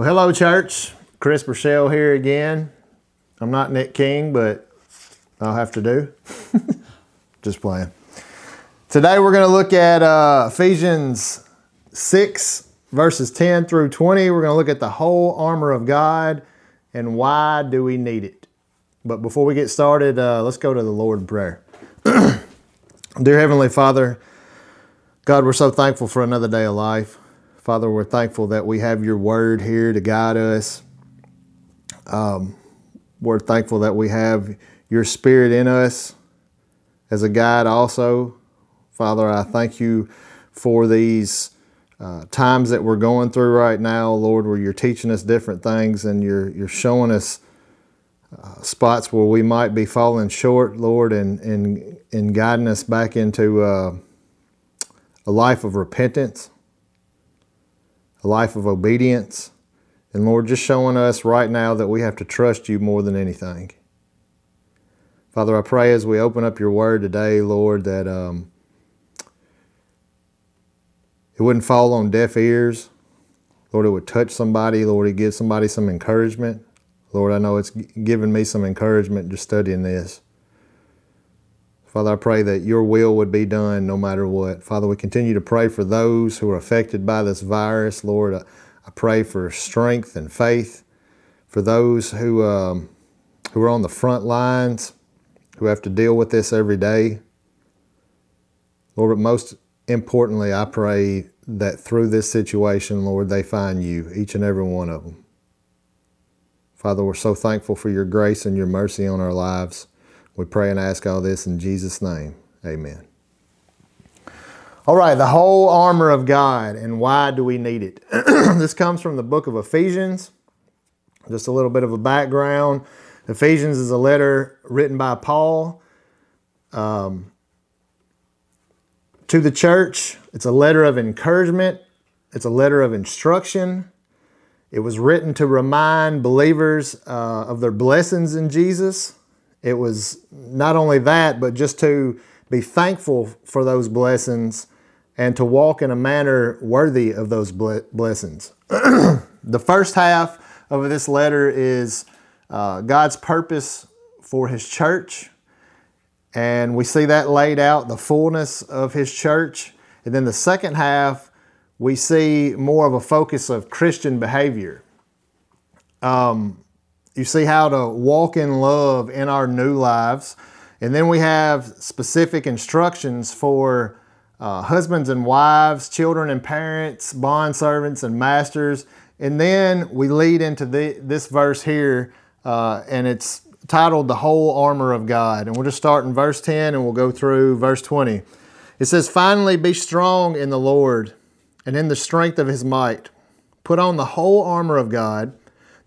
Well, hello, church. Chris Burchell here again. I'm not Nick King, but I'll have to do. Just playing. Today we're going to look at uh, Ephesians 6, verses 10 through 20. We're going to look at the whole armor of God and why do we need it. But before we get started, uh, let's go to the Lord in prayer. Dear Heavenly Father, God, we're so thankful for another day of life. Father, we're thankful that we have your word here to guide us. Um, we're thankful that we have your spirit in us as a guide also. Father, I thank you for these uh, times that we're going through right now, Lord, where you're teaching us different things and you're, you're showing us uh, spots where we might be falling short, Lord, and, and, and guiding us back into uh, a life of repentance a life of obedience. And Lord, just showing us right now that we have to trust you more than anything. Father, I pray as we open up your word today, Lord, that um, it wouldn't fall on deaf ears. Lord, it would touch somebody. Lord, it give somebody some encouragement. Lord, I know it's given me some encouragement just studying this. Father, I pray that your will would be done no matter what. Father, we continue to pray for those who are affected by this virus. Lord, I pray for strength and faith for those who, um, who are on the front lines, who have to deal with this every day. Lord, but most importantly, I pray that through this situation, Lord, they find you, each and every one of them. Father, we're so thankful for your grace and your mercy on our lives. We pray and ask all this in Jesus' name. Amen. All right, the whole armor of God, and why do we need it? this comes from the book of Ephesians. Just a little bit of a background. Ephesians is a letter written by Paul um, to the church. It's a letter of encouragement, it's a letter of instruction. It was written to remind believers uh, of their blessings in Jesus it was not only that, but just to be thankful for those blessings and to walk in a manner worthy of those blessings. the first half of this letter is uh, God's purpose for His church. And we see that laid out, the fullness of His church. And then the second half, we see more of a focus of Christian behavior. Um, you see how to walk in love in our new lives. And then we have specific instructions for uh, husbands and wives, children and parents, bond servants and masters. And then we lead into the, this verse here, uh, and it's titled The Whole Armor of God. And we'll just start in verse 10 and we'll go through verse 20. It says, Finally, be strong in the Lord and in the strength of his might. Put on the whole armor of God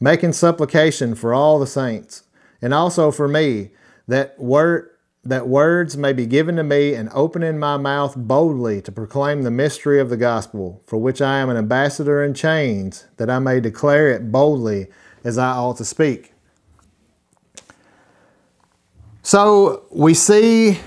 making supplication for all the saints, and also for me, that word that words may be given to me and opening my mouth boldly to proclaim the mystery of the gospel, for which I am an ambassador in chains, that I may declare it boldly as I ought to speak. So we see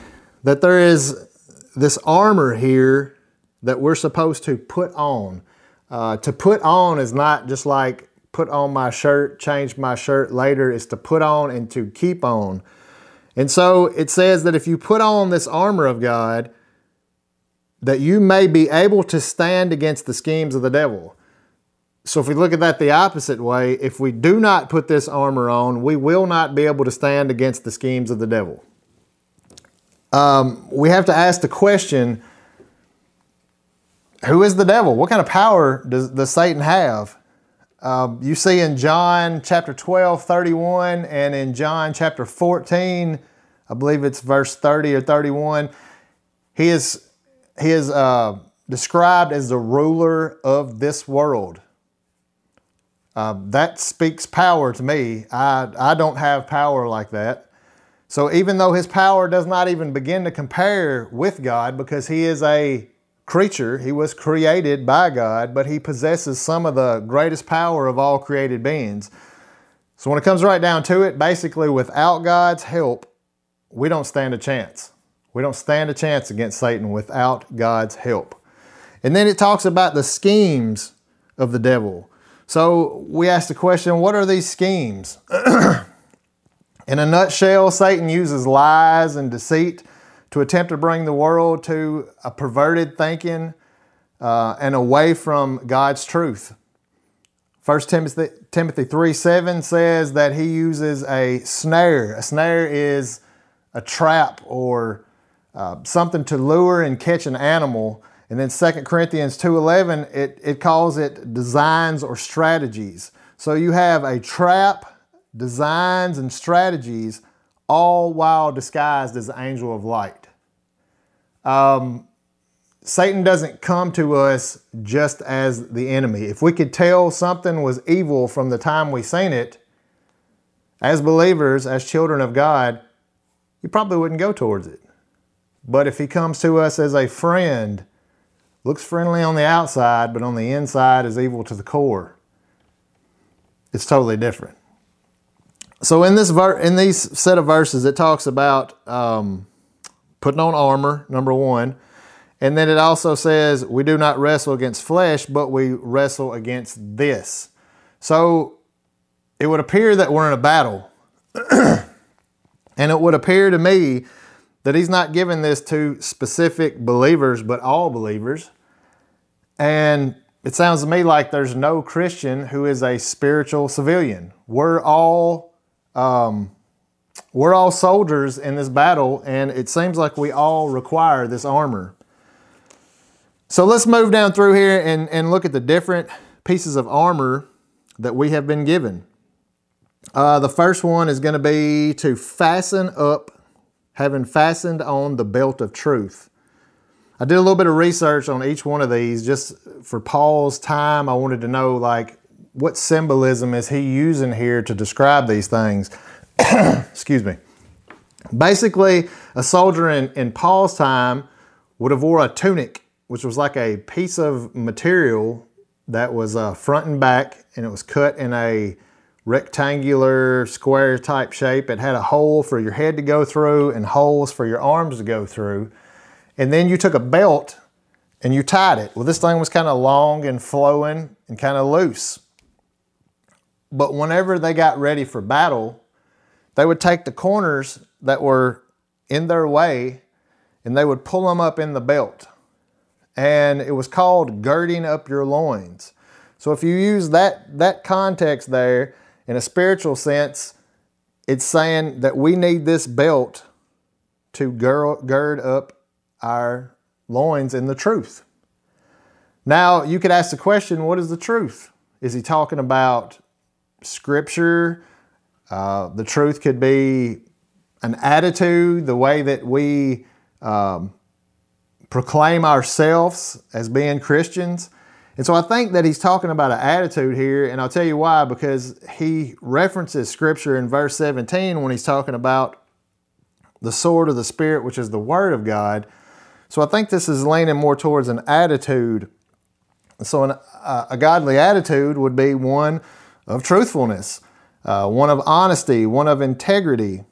that there is this armor here that we're supposed to put on. Uh, to put on is not just like put on my shirt, change my shirt later. is to put on and to keep on. And so it says that if you put on this armor of God, that you may be able to stand against the schemes of the devil. so if we look at that the opposite way, if we do not put this armor on, we will not be able to stand against the schemes of the devil. Um, we have to ask the question who is the devil? What kind of power does, does Satan have? Um, you see in John chapter 12, 31, and in John chapter 14, I believe it's verse 30 or 31, he is, he is uh, described as the ruler of this world. Uh, that speaks power to me. I, I don't have power like that. So even though his power does not even begin to compare with God because he is a creature, he was created by God, but he possesses some of the greatest power of all created beings. So when it comes right down to it, basically without God's help, we don't stand a chance. We don't stand a chance against Satan without God's help. And then it talks about the schemes of the devil. So we ask the question what are these schemes? In a nutshell, Satan uses lies and deceit to attempt to bring the world to a perverted thinking uh, and away from God's truth. 1 Timothy, Timothy 3 7 says that he uses a snare. A snare is a trap or uh, something to lure and catch an animal. And then 2 Corinthians 2.11, it, it calls it designs or strategies. So you have a trap, designs, and strategies, all while disguised as the angel of light. Um, Satan doesn't come to us just as the enemy. If we could tell something was evil from the time we seen it, as believers, as children of God, you probably wouldn't go towards it. But if he comes to us as a friend, looks friendly on the outside, but on the inside is evil to the core, it's totally different. So in this ver- in these set of verses, it talks about um, putting on armor, number one, and then it also says we do not wrestle against flesh, but we wrestle against this. So it would appear that we're in a battle, and it would appear to me that he's not giving this to specific believers, but all believers. And it sounds to me like there's no Christian who is a spiritual civilian. We're all um, we're all soldiers in this battle, and it seems like we all require this armor. So let's move down through here and, and look at the different pieces of armor that we have been given. Uh, the first one is going to be to fasten up, having fastened on the belt of truth. I did a little bit of research on each one of these just for Paul's time. I wanted to know like what symbolism is he using here to describe these things. Excuse me. Basically, a soldier in, in Paul's time would have wore a tunic, which was like a piece of material that was uh, front and back, and it was cut in a rectangular square type shape. It had a hole for your head to go through and holes for your arms to go through. And then you took a belt and you tied it. Well, this thing was kind of long and flowing and kind of loose. But whenever they got ready for battle, they would take the corners that were in their way and they would pull them up in the belt. And it was called girding up your loins. So if you use that, that context there in a spiritual sense, it's saying that we need this belt to gird up our loins in the truth. Now, you could ask the question what is the truth? Is he talking about scripture? Uh, the truth could be an attitude, the way that we um, proclaim ourselves as being Christians. And so I think that he's talking about an attitude here, and I'll tell you why, because he references scripture in verse 17 when he's talking about the sword of the Spirit, which is the Word of God. So I think this is leaning more towards an attitude. So an, uh, a godly attitude would be one of truthfulness uh, one of honesty, one of integrity.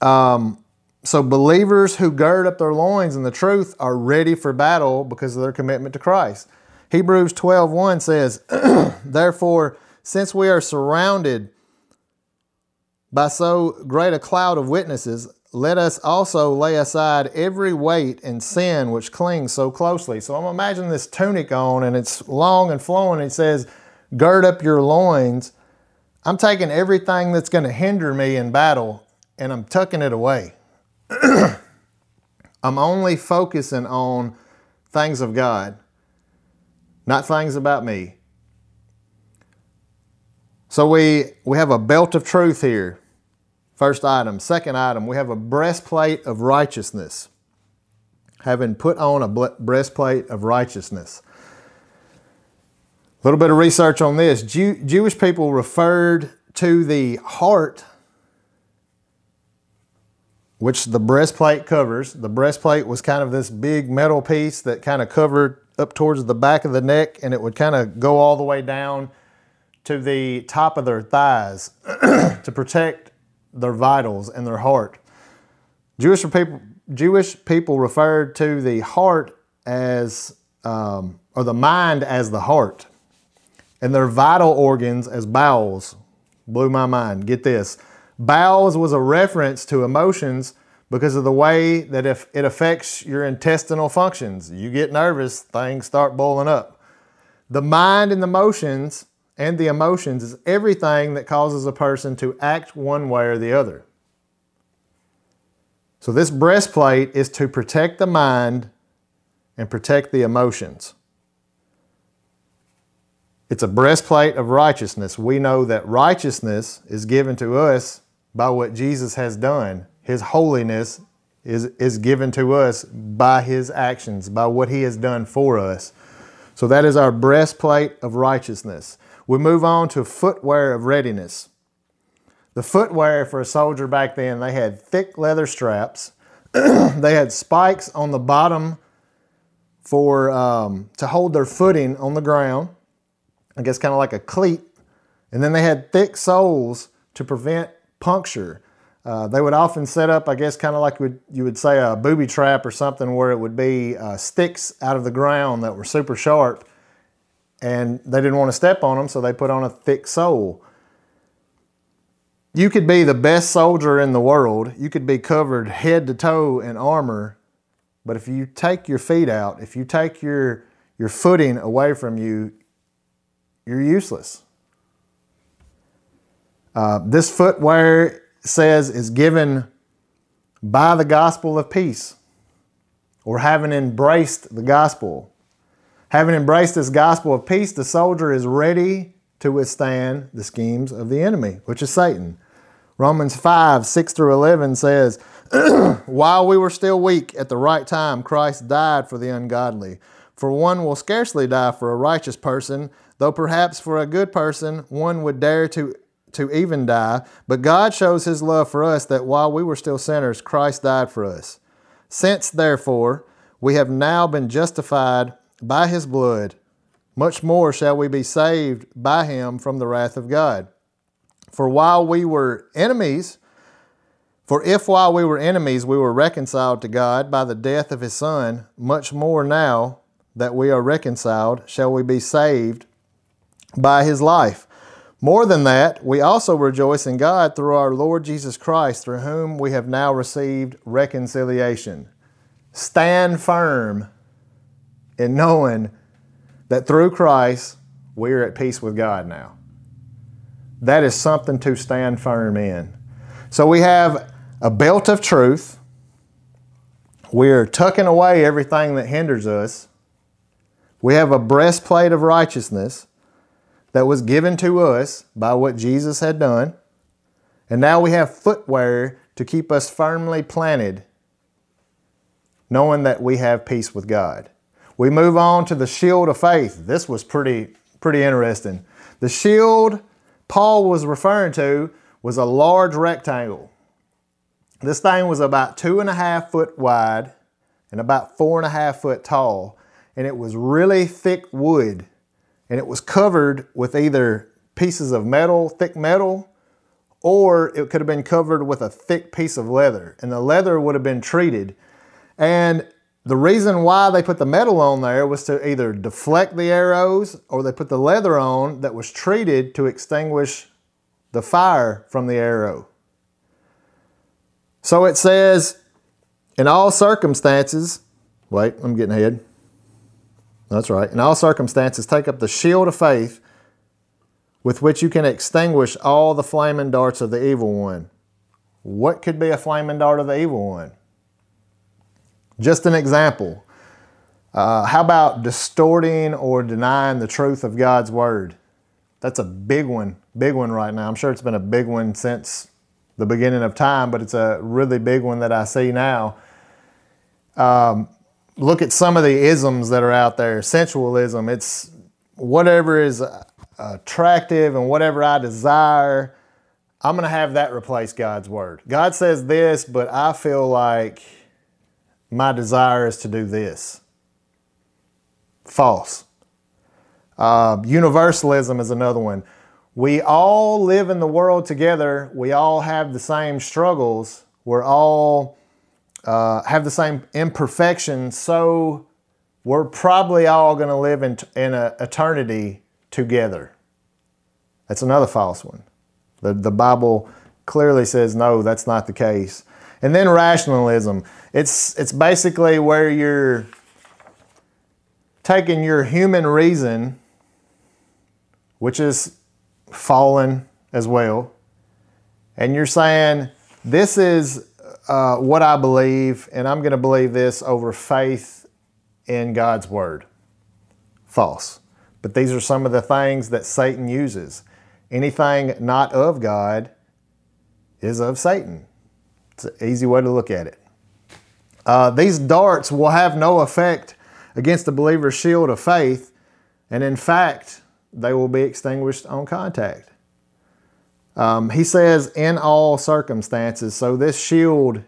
Um, so believers who gird up their loins in the truth are ready for battle because of their commitment to Christ. Hebrews 12:1 says, "Therefore, since we are surrounded by so great a cloud of witnesses, let us also lay aside every weight and sin which clings so closely. So I'm imagining this tunic on and it's long and flowing. And it says, Gird up your loins. I'm taking everything that's going to hinder me in battle and I'm tucking it away. I'm only focusing on things of God, not things about me. So we, we have a belt of truth here. First item. Second item, we have a breastplate of righteousness. Having put on a breastplate of righteousness. A little bit of research on this. Jew, Jewish people referred to the heart, which the breastplate covers. The breastplate was kind of this big metal piece that kind of covered up towards the back of the neck, and it would kind of go all the way down to the top of their thighs to protect their vitals and their heart. Jewish people, Jewish people referred to the heart as, um, or the mind as the heart, and their vital organs as bowels. Blew my mind. Get this. Bowels was a reference to emotions because of the way that if it affects your intestinal functions. You get nervous, things start boiling up. The mind and the emotions and the emotions is everything that causes a person to act one way or the other. So, this breastplate is to protect the mind and protect the emotions. It's a breastplate of righteousness. We know that righteousness is given to us by what Jesus has done. His holiness is, is given to us by His actions, by what He has done for us. So that is our breastplate of righteousness. We move on to footwear of readiness. The footwear for a soldier back then, they had thick leather straps. they had spikes on the bottom for um, to hold their footing on the ground. I guess kind of like a cleat. And then they had thick soles to prevent puncture. Uh, they would often set up, I guess, kind of like you would say a booby trap or something, where it would be uh, sticks out of the ground that were super sharp and they didn't want to step on them, so they put on a thick sole. You could be the best soldier in the world, you could be covered head to toe in armor, but if you take your feet out, if you take your, your footing away from you, you're useless. Uh, this footwear says is given by the gospel of peace or having embraced the gospel. Having embraced this gospel of peace, the soldier is ready to withstand the schemes of the enemy, which is Satan. Romans 5 6 through 11 says, While we were still weak, at the right time, Christ died for the ungodly. For one will scarcely die for a righteous person, though perhaps for a good person one would dare to, to even die. But God shows his love for us that while we were still sinners, Christ died for us. Since, therefore, we have now been justified by his blood, much more shall we be saved by him from the wrath of God. For while we were enemies, for if while we were enemies we were reconciled to God by the death of his Son, much more now that we are reconciled shall we be saved by his life. More than that, we also rejoice in God through our Lord Jesus Christ, through whom we have now received reconciliation. Stand firm in knowing that through Christ we are at peace with God now. That is something to stand firm in. So we have a belt of truth. We're tucking away everything that hinders us. We have a breastplate of righteousness that was given to us by what Jesus had done. And now we have footwear to keep us firmly planted, knowing that we have peace with God. We move on to the shield of faith. This was pretty, pretty interesting. The shield Paul was referring to was a large rectangle. This thing was about two and a half foot wide and about four and a half foot tall, and it was really thick wood, and it was covered with either pieces of metal, thick metal, or it could have been covered with a thick piece of leather, and the leather would have been treated. And the reason why they put the metal on there was to either deflect the arrows or they put the leather on that was treated to extinguish the fire from the arrow. So it says, in all circumstances, wait, I'm getting ahead. That's right. In all circumstances, take up the shield of faith with which you can extinguish all the flaming darts of the evil one. What could be a flaming dart of the evil one? Just an example. Uh, how about distorting or denying the truth of God's word? That's a big one, big one right now. I'm sure it's been a big one since the beginning of time, but it's a really big one that I see now. Um, look at some of the isms that are out there. Sensualism, it's whatever is attractive and whatever I desire, I'm going to have that replace God's word. God says this, but I feel like my desire is to do this. False. Uh, universalism is another one. We all live in the world together. We all have the same struggles. We're all uh, have the same imperfections. So we're probably all going to live in, in a eternity together. That's another false one. The, the Bible clearly says no, that's not the case. And then rationalism. It's, it's basically where you're taking your human reason, which is fallen as well, and you're saying, this is uh, what I believe, and I'm going to believe this over faith in God's Word. False. But these are some of the things that Satan uses. Anything not of God is of Satan. It's an easy way to look at it. Uh, these darts will have no effect against the believer's shield of faith, and in fact, they will be extinguished on contact. Um, he says, in all circumstances, so this shield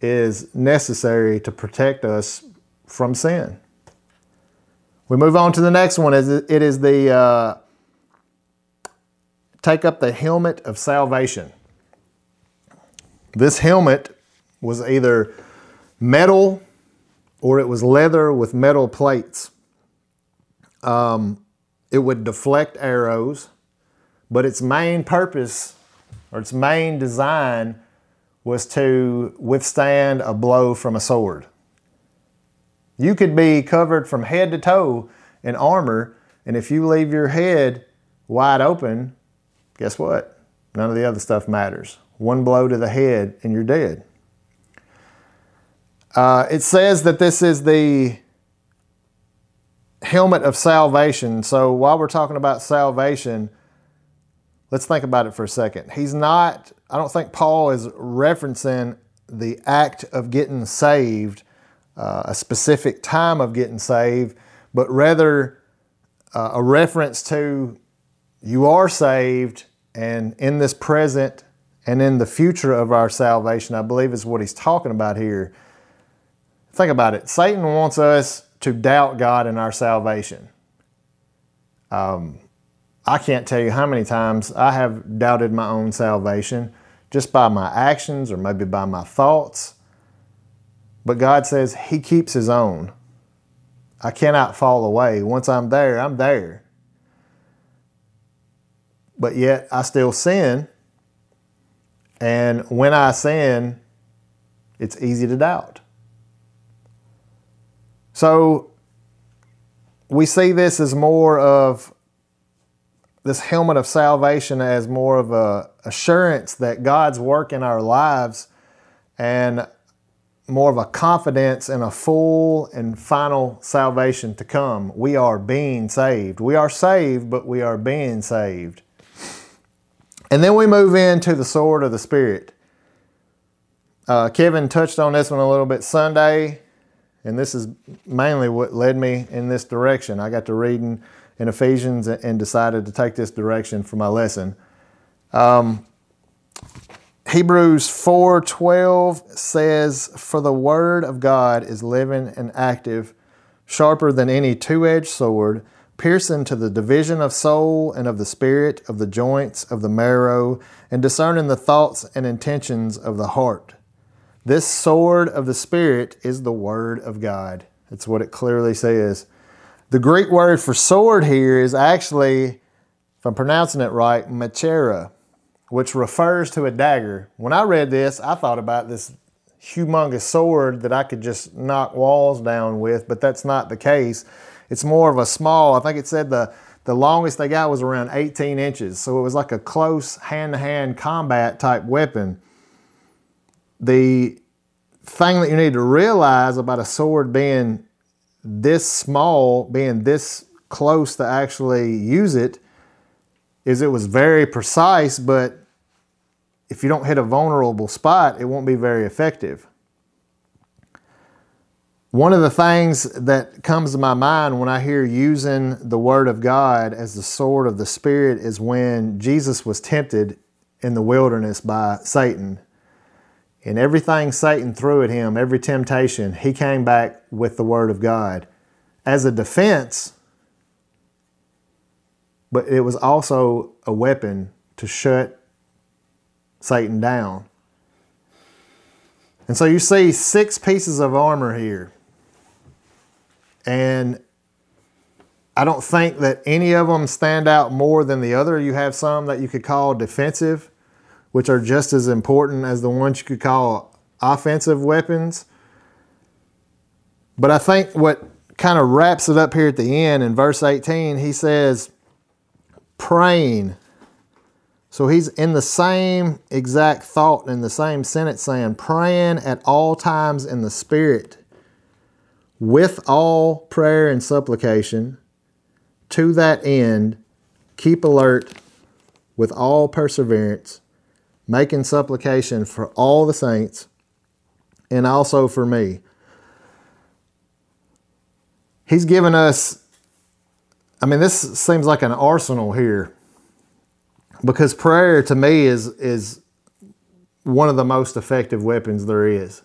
is necessary to protect us from sin. We move on to the next one. It is the uh, take up the helmet of salvation. This helmet was either metal or it was leather with metal plates. Um, it would deflect arrows, but its main purpose or its main design was to withstand a blow from a sword. You could be covered from head to toe in armor, and if you leave your head wide open, guess what? None of the other stuff matters. One blow to the head, and you're dead. Uh, it says that this is the helmet of salvation. So while we're talking about salvation, let's think about it for a second. He's not, I don't think Paul is referencing the act of getting saved uh, a specific time of getting saved, but rather uh, a reference to you are saved and in this present and in the future of our salvation, I believe is what he's talking about here. Think about it. Satan wants us to doubt God in our salvation. Um, I can't tell you how many times I have doubted my own salvation just by my actions or maybe by my thoughts. But God says He keeps His own. I cannot fall away. Once I'm there, I'm there. But yet I still sin. And when I sin, it's easy to doubt. So we see this as more of this helmet of salvation as more of a assurance that God's work in our lives and more of a confidence in a full and final salvation to come. We are being saved. We are saved, but we are being saved. And then we move into the sword of the Spirit. Uh, Kevin touched on this one a little bit Sunday, and this is mainly what led me in this direction. I got to reading in Ephesians and decided to take this direction for my lesson. Um, Hebrews 4:12 says, "For the word of God is living and active, sharper than any two-edged sword, piercing to the division of soul and of the spirit, of the joints, of the marrow, and discerning the thoughts and intentions of the heart." This sword of the spirit is the word of God. That's what it clearly says. The Greek word for sword here is actually, if I'm pronouncing it right, machaira which refers to a dagger. When I read this, I thought about this humongous sword that I could just knock walls down with, but that's not the case. It's more of a small, I think it said the, the longest they got was around 18 inches. So it was like a close hand to hand combat type weapon. The thing that you need to realize about a sword being this small, being this close to actually use it, is it was very precise, but if you don't hit a vulnerable spot, it won't be very effective. One of the things that comes to my mind when I hear using the Word of God as the sword of the Spirit is when Jesus was tempted in the wilderness by Satan. And everything Satan threw at him, every temptation, he came back with the Word of God as a defense, but it was also a weapon to shut Satan down. And so you see six pieces of armor here. And I don't think that any of them stand out more than the other. You have some that you could call defensive, which are just as important as the ones you could call offensive weapons. But I think what kind of wraps it up here at the end in verse 18, he says, praying so he's in the same exact thought in the same sentence saying, praying at all times in the Spirit with all prayer and supplication. To that end, keep alert with all perseverance, making supplication for all the saints and also for me. He's given us, I mean, this seems like an arsenal here because prayer to me is is one of the most effective weapons there is.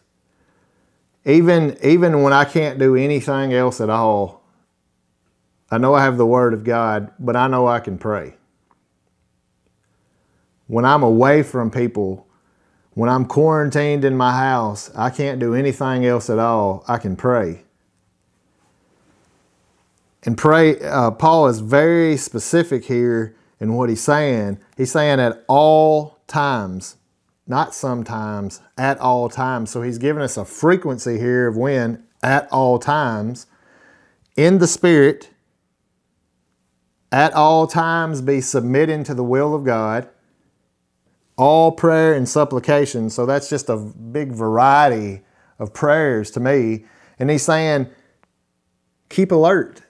Even even when I can't do anything else at all, I know I have the word of God, but I know I can pray. When I'm away from people, when I'm quarantined in my house, I can't do anything else at all. I can pray. And pray, uh, Paul is very specific here in what he's saying, he's saying at all times, not sometimes, at all times. So he's giving us a frequency here of when, at all times, in the Spirit, at all times be submitting to the will of God, all prayer and supplication. So that's just a big variety of prayers to me. And he's saying, keep alert.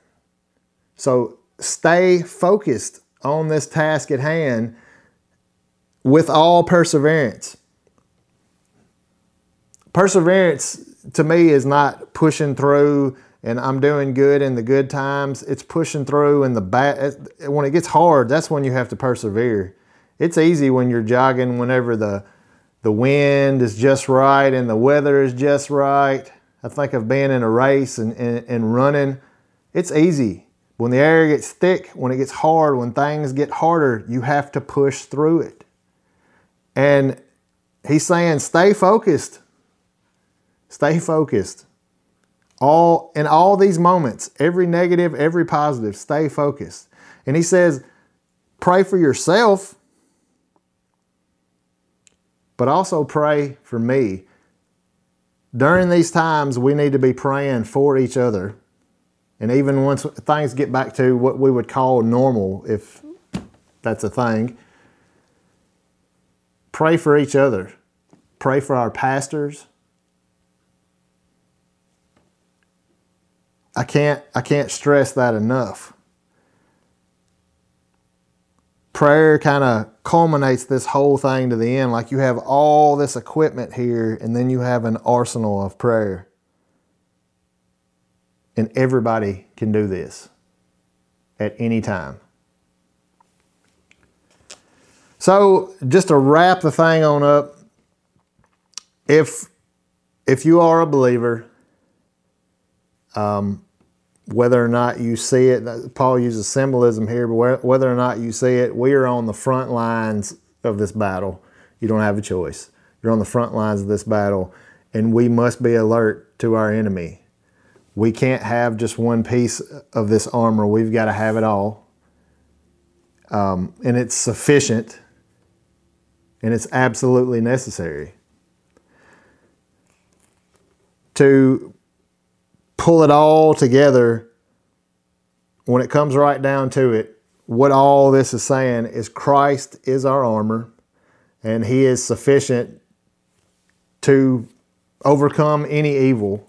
So stay focused on this task at hand with all perseverance. Perseverance to me is not pushing through and I'm doing good in the good times. It's pushing through in the bad. When it gets hard, that's when you have to persevere. It's easy when you're jogging whenever the the wind is just right and the weather is just right. I think of being in a race and, and, and running. It's easy. When the air gets thick, when it gets hard, when things get harder, you have to push through it. And he's saying, stay focused. Stay focused. All in all these moments, every negative, every positive, stay focused. And he says, pray for yourself, but also pray for me. During these times, we need to be praying for each other and even once things get back to what we would call normal, if that's a thing, pray for each other. Pray for our pastors. I can't I can't stress that enough. Prayer kind of culminates this whole thing to the end. Like you have all this equipment here, and then you have an arsenal of prayer. And everybody can do this at any time. So, just to wrap the thing on up, if if you are a believer, um, whether or not you see it, Paul uses symbolism here, but whether or not you see it, we are on the front lines of this battle. You don't have a choice. You're on the front lines of this battle, and we must be alert to our enemy we can't have just one piece of this armor. We've got to have it all. Um, and it's sufficient and it's absolutely necessary. To pull it all together, when it comes right down to it, what all this is saying is Christ is our armor and he is sufficient to overcome any evil.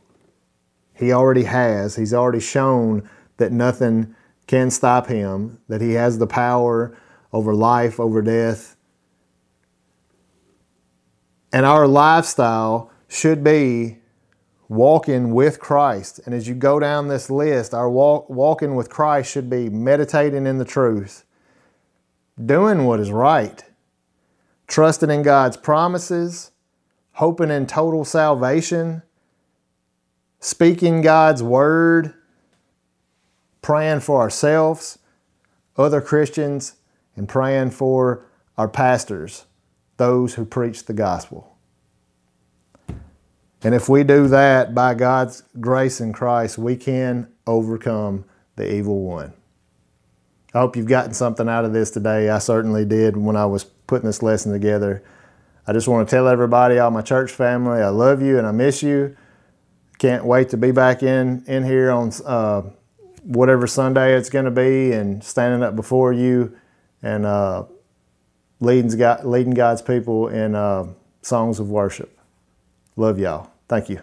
He already has. He's already shown that nothing can stop him, that he has the power over life, over death. And our lifestyle should be walking with Christ. And as you go down this list, our walk, walking with Christ should be meditating in the truth, doing what is right, trusting in God's promises, hoping in total salvation, speaking God's word, praying for ourselves, other Christians, and praying for our pastors, those who preach the gospel. And if we do that by God's grace in Christ, we can overcome the evil one. I hope you've gotten something out of this today. I certainly did when I was putting this lesson together. I just want to tell everybody, all my church family, I love you and I miss you. Can't wait to be back in, in here on uh, whatever Sunday it's going to be and standing up before you and uh, leading, God, leading God's people in uh, songs of worship. Love y'all. Thank you.